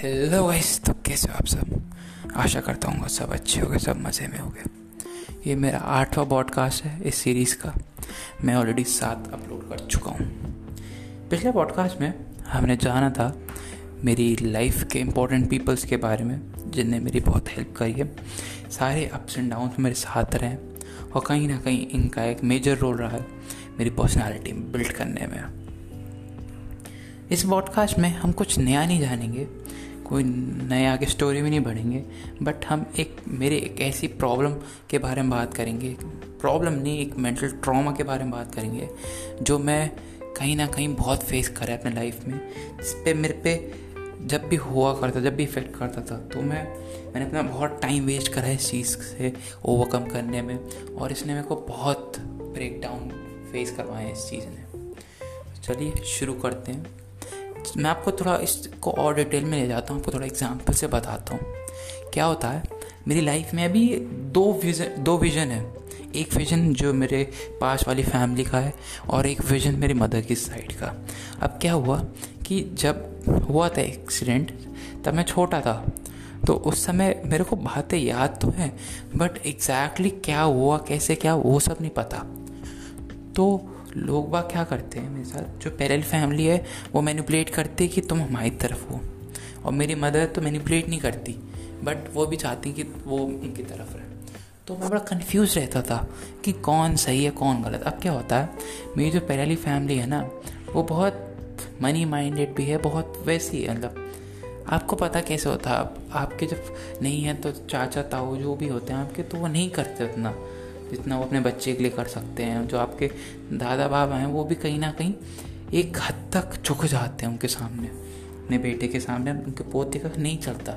Hello guys तो कैसे हो आप सब? आशा करता हूँ सब अच्छे हो गए सब मज़े में हो गए ये मेरा आठवां पॉडकास्ट है इस सीरीज़ का। मैं ऑलरेडी सात अपलोड कर चुका हूँ। पिछले पॉडकास्ट में हमने जाना था मेरी लाइफ के इम्पोर्टेंट पीपल्स के बारे में, जिनने मेरी बहुत हेल्प करी है। सारे अप्स एंड डाउन मेरे साथ रहे और कहीं ना कहीं इनका एक मेजर रोल रहा है मेरी पर्सनालिटी बिल्ड करने में। इस पॉडकास्ट में हम कुछ नया नहीं जानेंगे कोई नए आगे स्टोरी भी नहीं बढ़ेंगे बट हम एक, मेरे एक ऐसी प्रॉब्लम के बारे में बात करेंगे प्रॉब्लम नहीं, एक मेंटल ट्रॉमा के बारे में बात करेंगे, जो मैं कहीं ना कहीं बहुत फेस करा अपने लाइफ में। जिस पे मेरे पे जब भी हुआ करता, जब भी इफ़ेक्ट करता था तो मैं, मैंने अपना बहुत टाइम वेस्ट करा है इस चीज़ से ओवरकम करने में, और इसने मेरे को बहुत ब्रेक डाउन फेस करवाया इस चीज़ ने। चलिए शुरू करते हैं। मैं आपको थोड़ा इसको और डिटेल में ले जाता हूँ, आपको थोड़ा एग्ज़ाम्पल से बताता हूँ। क्या होता है? मेरी लाइफ में अभी दो विज़न दो विज़न है। एक विज़न जो मेरे पास वाली फैमिली का है और एक विज़न मेरी मदर की साइड का। अब क्या हुआ कि जब हुआ था एक्सीडेंट तब मैं छोटा था। तो उस समय मेरे को बातें याद तो हैं बट एग्जैक्टली क्या हुआ, कैसे क्या, वो सब नहीं पता। तो लोग बाग क्या करते हैं मेरे साथ? जो पैरल फैमिली है वो मैनिपुलेट करते कि तुम हमारी तरफ़ हो। और मेरी मदर तो मैनिपुलेट नहीं करती बट वो भी चाहती कि वो उनकी तरफ़ रहे। तो मैं बड़ा कन्फ्यूज़ रहता था कि कौन सही है कौन गलत। अब क्या होता है मेरी जो पैरली फैमिली है ना वो बहुत मनी माइंडेड भी है बहुत वैसी है मतलब। आपको पता कैसे होता है आप, आपके जब नहीं है तो चाचा ताऊ जो भी होते हैं आपके तो वो नहीं करते उतना। जितना वो अपने बच्चे के लिए कर सकते हैं, जो आपके दादा बाबा हैं, वो भी कहीं ना कहीं एक हद तक झुक जाते हैं उनके सामने, अपने बेटे के सामने, उनके पोते का नहीं चलता।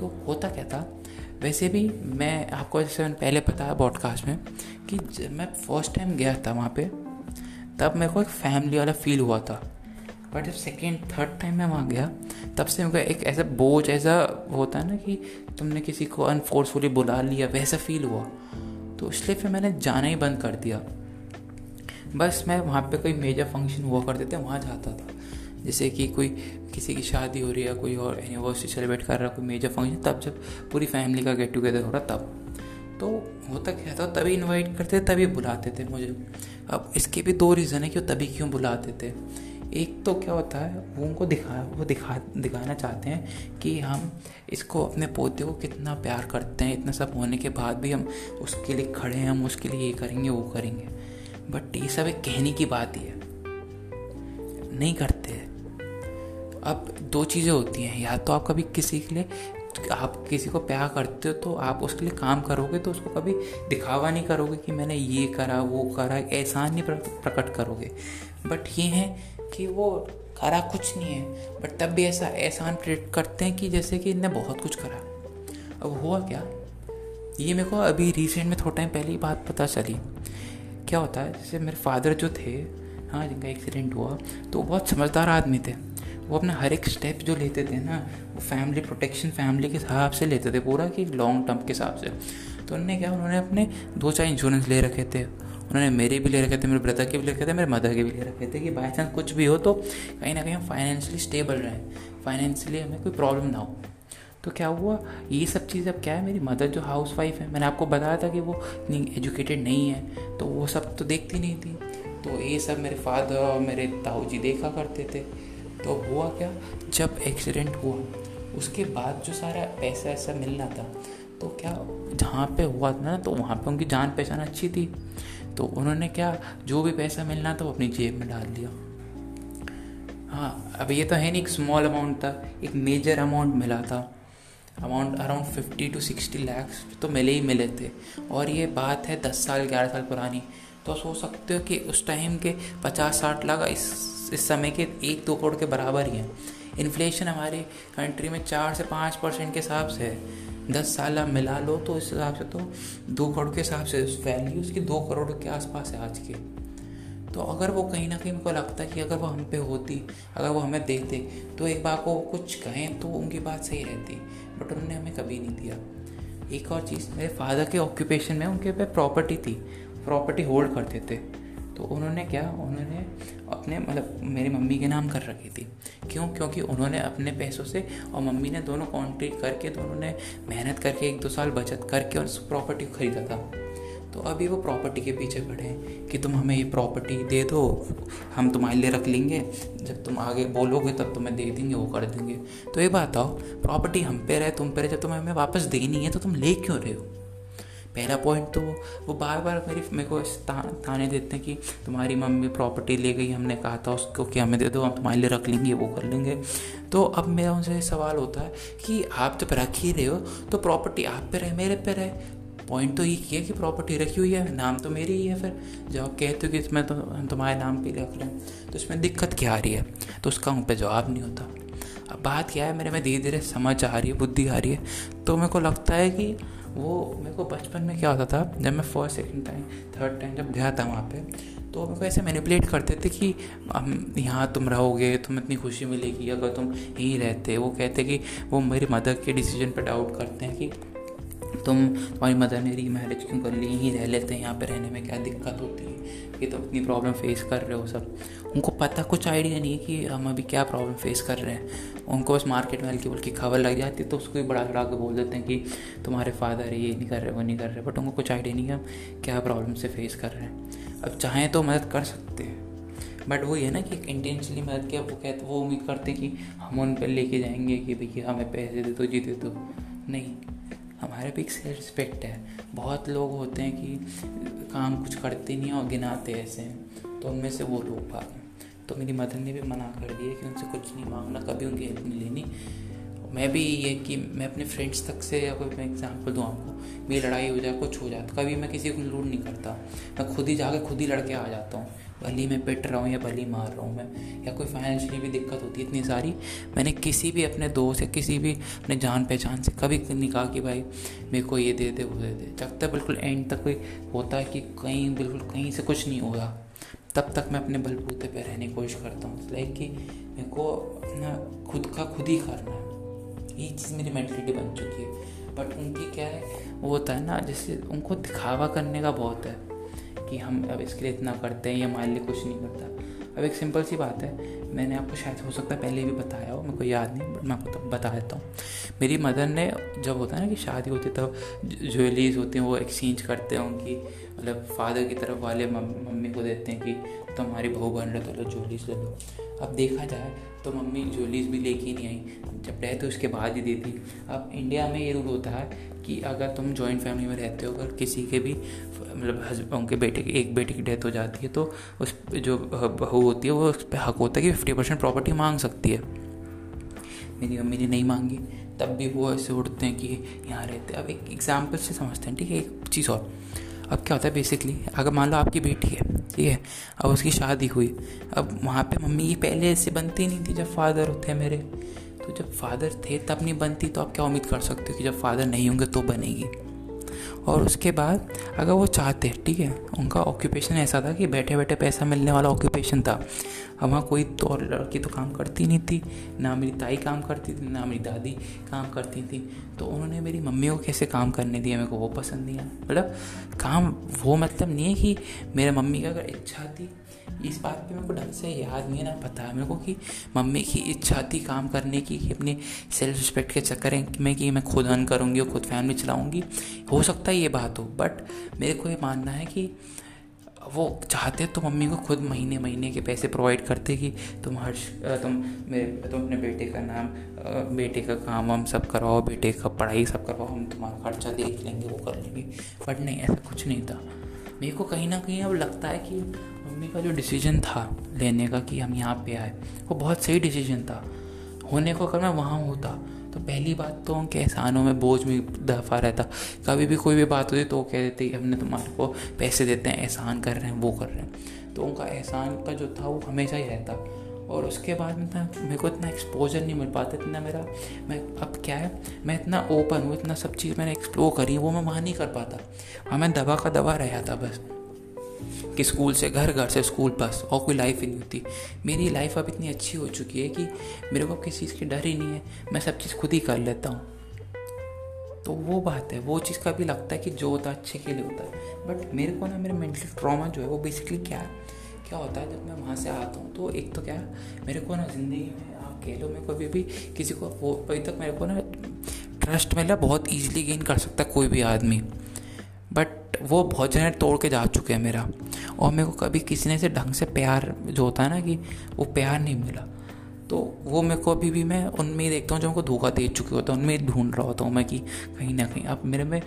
तो होता क्या था? वैसे भी मैं आपको जैसे मैंने पहले बताया पॉडकास्ट में कि जब मैं फ़र्स्ट टाइम गया था वहाँ पे, तब मेरे को एक फैमिली वाला फील हुआ था। बट जब सेकेंड थर्ड टाइम मैं वहाँ गया, तब से मेरे एक ऐसा बोझ, ऐसा होता है ना कि तुमने किसी को अनफोर्सफुली बुला लिया, वैसा फील हुआ। तो इसलिए फिर मैंने जाना ही बंद कर दिया। बस मैं वहाँ पे कोई मेजर फ़ंक्शन हुआ करते थे, वहाँ जाता था। जैसे कि कोई किसी की शादी हो रही है कोई और एनिवर्सरी सेलिब्रेट कर रहा है, कोई मेजर फ़ंक्शन तब जब पूरी फैमिली का गेट टुगेदर हो रहा तब। तो होता क्या था, तभी इनवाइट करते तभी बुलाते थे मुझे। अब इसके भी दो रीज़न है कि वो तभी क्यों बुलाते थे। एक तो क्या होता है, वो उनको दिखा, वो दिखा, दिखाना चाहते हैं कि हम इसको अपने पोते को कितना प्यार करते हैं। इतना सब होने के बाद भी हम उसके लिए खड़े हैं, हम उसके लिए ये करेंगे, वो करेंगे। बट ये सब एक कहने की बात ही है। नहीं करते। अब दो चीज़ें होती हैं। या तो आप कभी किसी के लिए आप किसी को प्यार करते हो तो आप उसके लिए काम करोगे तो उसको कभी दिखावा नहीं करोगे कि मैंने ये करा, वो करा, एहसान नहीं प्रकट करोगे। बट ये है कि वो करा कुछ नहीं है। बट तब भी ऐसा एहसान प्रेट करते हैं कि जैसे कि इनने बहुत कुछ करा। अब हुआ क्या? ये मेरे को अभी रिसेंट में थोड़ा टाइम पहले ही बात पता चली। क्या होता है, जैसे मेरे फादर जो थे हाँ जिनका एक्सीडेंट हुआ तो बहुत समझदार आदमी थे। वो अपना हर एक स्टेप जो लेते थे ना, वो फैमिली प्रोटेक्शन फैमिली के हिसाब से लेते थे, पूरा कि लॉन्ग टर्म के हिसाब से। तो उन्होंने क्या, उन्होंने अपने दो चार इंश्योरेंस ले रखे थे। उन्होंने मेरे भी ले रखे थे, मेरे ब्रदर के भी ले रखे थे, मेरे मदर के भी ले रखे थे कि बाई चांस कुछ भी हो तो कहीं ना कहीं हम फाइनेंशियली स्टेबल रहें। फाइनेंशियली हमें कोई प्रॉब्लम ना हो। तो क्या हुआ? ये सब चीज़ अब क्या है? मेरी मदर जो हाउस वाइफ है, मैंने आपको बताया था कि वो इतनी एजुकेटेड नहीं है तो वो सब तो देखती नहीं थी। तो ये सब मेरे फादर और मेरे ताऊ जी देखा करते थे। तो हुआ क्या? जब एक्सीडेंट हुआ, उसके बाद जो सारा पैसा ऐसा मिलना था तो क्या जहाँ पे हुआ था ना तो वहाँ पे उनकी जान पहचान अच्छी थी। तो उन्होंने क्या, जो भी पैसा मिलना था वो अपनी जेब में डाल दिया। हाँ अब ये तो है नहीं एक स्मॉल अमाउंट था, एक मेजर अमाउंट मिला था। Amount around fifty to sixty lakhs तो मिले ही मिले थे। और ये बात है दस साल, ग्यारह साल पुरानी। तो सोच सकते हो कि उस टाइम के पचास साठ लाख इस इस समय के एक दो करोड़ के बराबर ही हैं। इन्फ्लेशन हमारे कंट्री में चार से पाँच परसेंट के हिसाब से है। दस साल आप मिला लो तो इस हिसाब से तो दो करोड़ के हिसाब से वैल्यू उसकी दो करोड़ के आसपास है आज की। तो अगर वो कहीं ना कहीं मेरे को लगता है कि अगर वो हम पे होती, अगर वो हमें देते तो एक बार को कुछ कहें तो उनकी बात सही रहती बट उन्होंने हमें कभी नहीं दिया। एक और चीज़, मेरे फादर के ऑक्यूपेशन में उनके पे प्रॉपर्टी थी। प्रॉपर्टी होल्ड करते थे तो उन्होंने क्या? उन्होंने अपने मतलब मेरी मम्मी के नाम कर रखी थी। क्यों? क्योंकि उन्होंने अपने पैसों से और मम्मी ने दोनों कॉन्ट्रीट करके दोनों ने मेहनत करके एक दो साल बचत करके उस प्रॉपर्टी को खरीदा था। तो अभी वो प्रॉपर्टी के पीछे पड़े हैं कि तुम हमें ये प्रॉपर्टी दे दो, हम तुम्हारे लिए रख लेंगे। जब तुम आगे बोलोगे, तब तुम्हें दे देंगे, वो कर देंगे। तो ये बात आओ प्रॉपर्टी हम पे रहे, तुम पे रहे, जब तुम्हें हमें वापस देनी है तो तुम ले क्यों रहे हो? पहला पॉइंट तो वो बार बार मेरी मेरे को ताने देते हैं कि तुम्हारी मम्मी प्रॉपर्टी ले गई, हमने कहा था उसको कि हमें दे दो, हम तुम्हारे लिए रख लेंगे, वो कर लेंगे। तो अब मेरा उनसे सवाल होता है कि आप जब रख ही रहे हो तो प्रॉपर्टी आप पे रहे, मेरे पे रहे? पॉइंट तो ये किया कि प्रॉपर्टी रखी हुई है, नाम तो मेरी ही है फिर। जब आप कहते हो कि इसमें तो हम तुम्हारे नाम पे रख हैं तो इसमें दिक्कत क्या आ रही है? तो उसका उन पर जवाब नहीं होता। अब बात क्या है मेरे में धीरे धीरे समझ आ रही है, बुद्धि आ रही है। तो मेरे को लगता है कि वो मेरे को बचपन में क्या होता था, जब मैं first second time third time जब गया था वहाँ पे तो मेरे को ऐसे मैनिपुलेट करते थे कि यहाँ तुम रहोगे तुम्हें इतनी खुशी मिलेगी, अगर तुम यहीं रहते। वो कहते कि, वो मेरी मदर के डिसीज़न पर डाउट करते हैं कि तुम तुम्हारी मदर ने री मैरिज क्यों कर ली? यहीं रह लेते हैं, यहाँ पे रहने में क्या दिक्कत होती है? कि तुम इतनी प्रॉब्लम फेस कर रहे हो सब। उनको पता कुछ आइडिया नहीं है कि हम अभी क्या प्रॉब्लम फेस कर रहे हैं। उनको बस मार्केट में हल्की बुल्की खबर लग जाती है तो उसको भी बड़ा चढ़ा के बोल देते हैं कि तुम्हारे फादर ये नहीं कर रहे, वो नहीं कर रहे। बट उनको कुछ आइडिया नहीं है हम क्या प्रॉब्लम से फेस कर रहे हैं। अब चाहें तो मदद कर सकते हैं। बट वो ये ना कि इंटेंशनली मदद किया वो कहते, वो उम्मीद करते कि हम उन पर लेके जाएँगे कि भैया हमें पैसे दे दो जीते दो। नहीं। हमारे भी एक सेल्फ रिस्पेक्ट है। बहुत लोग होते हैं कि काम कुछ करते नहीं और गिनाते ऐसे। तो उनमें से वो लोग भाग तो मेरी मदर ने भी मना कर दिया कि उनसे कुछ नहीं मांगना, कभी उनकी हेल्प नहीं। लेनी मैं भी ये कि मैं अपने फ्रेंड्स तक से या कोई मैं एग्ज़ाम्पल दूँ आपको, मेरी लड़ाई हो जाए, कुछ हो जाए कभी मैं किसी को लूट नहीं करता। मैं खुद ही जाके खुद ही लड़के आ जाता हूँ। भली मैं पिट रहा हूँ या भली मार रहा हूँ मैं, या कोई फाइनेंशियली भी दिक्कत होती है इतनी सारी, मैंने किसी भी अपने दोस्त या किसी भी अपने जान पहचान से कभी नहीं कहा कि भाई, मेरे को ये दे दे, वो दे दे। जब तक बिल्कुल एंड तक कोई होता है कि कहीं बिल्कुल कहीं से कुछ नहीं होगा, तब तक मैं अपने बलबूते पर रहने की कोशिश करता हूँ। लाइक कि मेरे को अपना खुद का खुद ही करना है। ये चीज़ मेरी मेंटलिटी बन चुकी है। बट उनकी क्या है, वो होता है ना, जैसे उनको दिखावा करने का बहुत है कि हम अब इसके लिए इतना करते हैं, ये हमारे लिए कुछ नहीं करता। अब एक सिंपल सी बात है, मैंने आपको शायद, हो सकता है पहले भी बताया हो, मेरे को याद नहीं बट मैं आपको बता देता हूँ। मेरी मदर ने जब होता है ना कि शादी होती तब ज्वेलरीज होती हैं, वो एक्सचेंज करते हैं उनकी मतलब फादर की तरफ़ वाले मम्मी को देते हैं कि तुम्हारी बहू बन रहे तो लो ज्वेलरीज ले लो। अब देखा जाए तो मम्मी ज्वेलरीज भी लेके नहीं आई। जब डेथ तो उसके बाद ही दी थी अब इंडिया में ये रूल होता है कि अगर तुम जॉइंट फैमिली में रहते हो, अगर किसी के भी मतलब उनके बेटे की, एक बेटे की डेथ हो जाती है तो उस जो बहू होती है, वो उस पर हक होता है कि फिफ्टी परसेंट प्रॉपर्टी मांग सकती है। मेरी मम्मी ने नहीं मांगी। तब भी वो ऐसे उठते हैं कि यहाँ रहते हैं। अब एक एग्ज़ाम्पल से समझते हैं, ठीक है? एक चीज़ और। अब क्या होता है बेसिकली अगर मान लो आपकी बेटी है, ठीक है, अब उसकी शादी हुई, अब वहाँ पे मम्मी की पहले ऐसे बनती नहीं थी, जब फादर होते मेरे तो जब फादर थे, तब नहीं बनती तो आप क्या उम्मीद कर सकते हो कि जब फादर नहीं होंगे तो बनेगी? और उसके बाद अगर वो चाहते, ठीक है, उनका ऑक्यूपेशन ऐसा था कि बैठे बैठे पैसा मिलने वाला ऑक्यूपेशन था। वहाँ कोई तो लड़की तो काम करती नहीं थी, ना मेरी ताई काम करती थी, ना मेरी दादी काम करती थी। तो उन्होंने मेरी मम्मी को कैसे काम करने दिया, मेरे को वो पसंद नहीं आया। मतलब काम वो मतलब नहीं है कि मेरे मम्मी का अगर इच्छा थी इस बात पे मेरे को ढंग से याद नहीं है ना, पता है मेरे को कि मम्मी की इच्छा थी काम करने की, कि अपने सेल्फ रिस्पेक्ट के चक्कर में, कि मैं खुद अर्न करूँगी और खुद फैमिली चलाऊँगी। हो सकता है ये बात हो बट मेरे को ये मानना है कि वो चाहते तो मम्मी को खुद महीने महीने के पैसे प्रोवाइड करते कि तुम हर तुम मेरे, तुम अपने बेटे का नाम बेटे का काम हम सब करवाओ बेटे का पढ़ाई सब करवाओ, हम तुम्हारा खर्चा देख लेंगे, वो कर लेंगे। बट नहीं, ऐसा कुछ नहीं था। मेरे को कहीं ना कहीं अब लगता है कि मम्मी का जो डिसीज़न था लेने का कि हम यहाँ पे आए, वो बहुत सही डिसीज़न था। होने को अगर मैं वहाँ होता तो पहली बात तो उनके एहसानों में बोझ में दफ़ा रहता। कभी भी कोई भी बात होती तो वो कह देते हमने तुम्हारे को पैसे देते हैं, एहसान कर रहे हैं, वो कर रहे हैं। तो उनका एहसान का जो था वो हमेशा ही रहता। और उसके बाद में था, मेरे को इतना एक्सपोजर नहीं मिल पाता, इतना मेरा, मैं, अब क्या है, मैं इतना ओपन हूँ, इतना सब चीज़ मैंने एक्सप्लोर करी, वो मैं वहाँ नहीं कर पाता। वहाँ मैं दबा का दबा रहा था बस, कि स्कूल से, घर घर से स्कूल बस, और कोई लाइफ ही नहीं होती। मेरी लाइफ अब इतनी अच्छी हो चुकी है कि मेरे को किसी चीज़ की डर ही नहीं है, मैं सब चीज़ खुद ही कर लेता हूँ। तो वो बात है, वो चीज़ का भी लगता है कि जो होता है, अच्छे के लिए होता है। बट मेरे को ना, मेरे मेंटल ट्रॉमा जो है, वो बेसिकली क्या है? क्या होता है, जब मैं वहाँ से आता हूँ तो एक तो क्या मेरे को ना ज़िंदगी में आप कह लो मैं कभी भी किसी को अभी तक मेरे को ना ट्रस्ट मिला, बहुत ईजिली गेन कर सकता है कोई भी आदमी। बट वो बहुत जने तोड़ के जा चुके हैं मेरा। और मेरे को कभी किसी ने से ढंग से प्यार, जो होता है ना कि वो प्यार नहीं मिला। तो वो मेरे को अभी भी मैं उनमें देखता हूँ, जो उनको धोखा दे चुके होता है, उनमें ढूंढ रहा होता हूँ मैं कि कहीं ना कहीं। अब मेरे में,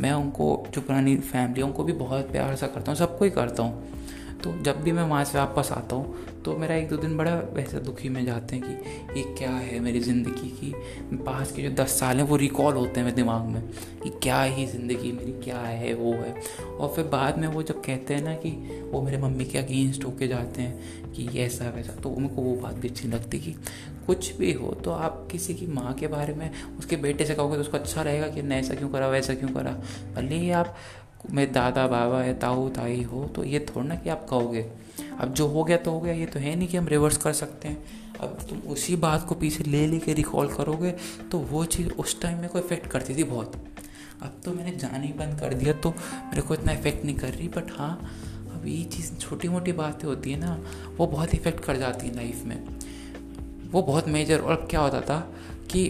मैं उनको, जो पुरानी फैमिली उनको भी बहुत प्यार सा करता हूँ, सबको ही करता हूँ। तो जब भी मैं वहाँ से वापस आता हूँ तो मेरा एक दो दिन बड़ा वैसे दुखी में जाते हैं कि ये क्या है मेरी ज़िंदगी की? पास के जो दस साल हैं, वो रिकॉल होते हैं मेरे दिमाग में कि क्या ही ज़िंदगी मेरी, क्या है, वो है। और फिर बाद में वो जब कहते हैं ना कि वो मेरे मम्मी के अगेंस्ट होके जाते हैं कि ऐसा वैसा तो उनको वो बात भी अच्छी लगती कि कुछ भी हो तो आप किसी की माँ के बारे में उसके बेटे से कहोगे तो उसको अच्छा रहेगा कि नहीं, ऐसा क्यों करा, वैसा क्यों करा? भले ही आप मेरे दादा, बाबा है ताऊ, ताई हो तो ये थोड़ा ना कि आप कहोगे। अब जो हो गया तो हो गया, ये तो है नहीं कि हम रिवर्स कर सकते हैं। अब तुम उसी बात को पीछे ले लेके रिकॉल करोगे तो वो चीज़ उस टाइम में को इफ़ेक्ट करती थी बहुत। अब तो मैंने जाना ही बंद कर दिया तो मेरे को इतना इफ़ेक्ट नहीं कर रही बट हाँ अब ये चीज़ छोटी मोटी बातें होती है ना, वो बहुत इफ़ेक्ट कर जाती है लाइफ में। वो बहुत मेजर और क्या होता था कि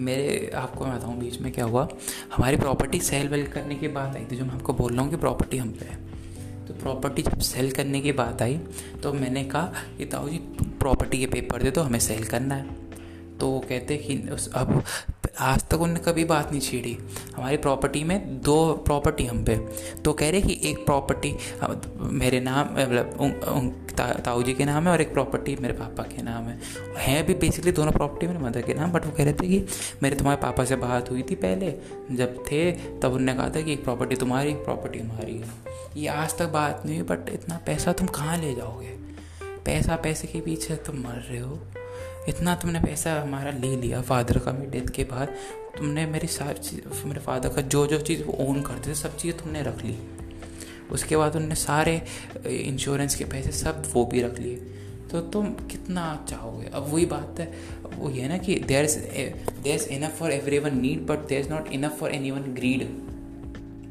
मेरे आपको मैं बताऊँ बीच में क्या हुआ। हमारी प्रॉपर्टी सेल वेल करने की बात आई थी, जो मैं आपको बोल रहा हूँ कि प्रॉपर्टी हम पे है। तो प्रॉपर्टी जब सेल करने की बात आई तो मैंने कहा कि ताऊ जी प्रॉपर्टी के पेपर दे तो हमें सेल करना है। तो वो कहते कि अब आज तक उनने कभी बात नहीं छेड़ी। हमारी प्रॉपर्टी में दो प्रॉपर्टी हम पे। तो कह रहे कि एक प्रॉपर्टी मेरे नाम मतलब ताऊ जी के नाम है और एक प्रॉपर्टी मेरे पापा के नाम है। हैं भी बेसिकली दोनों प्रॉपर्टी मेरे मदर के नाम बट वो कह रहे थे कि मेरे तुम्हारे पापा से बात हुई थी पहले। जब थे, तब उनने कहा था कि एक प्रॉपर्टी तुम्हारी, एक प्रॉपर्टी हमारी है। ये आज तक बात नहीं हुई बट इतना पैसा तुम कहाँ ले जाओगे? पैसा, पैसे के पीछे तुम मर रहे हो। इतना तुमने पैसा हमारा ले लिया फादर का मेरी डेथ के बाद। तुमने मेरी सारी चीज़, मेरे फादर का जो जो चीज़ वो ओन करते थे सब चीज़ें तुमने रख ली। उसके बाद उनने सारे इंश्योरेंस के पैसे सब वो भी रख लिए। तो तुम कितना चाहोगे? अब वही बात है वो ये ना कि there is there is enough for everyone need but there is not enough for anyone greed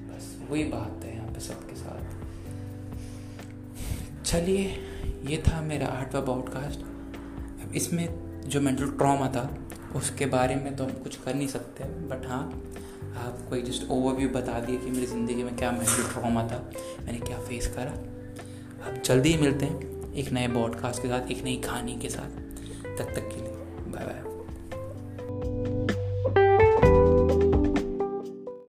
बस वही बात है यहाँ पे सबके साथ। चलिए, ये था मेरा आठवा पॉडकास्ट इसमें जो मेंटल ट्रॉमा था, उसके बारे में तो हम कुछ कर नहीं सकते बट हाँ आपको एक जस्ट ओवरव्यू बता दिया कि मेरी ज़िंदगी में क्या मेंटल ट्रॉमा था, मैंने क्या फेस करा। आप जल्दी ही मिलते हैं एक नए पॉडकास्ट के साथ, एक नई कहानी के साथ। तब तक के लिए।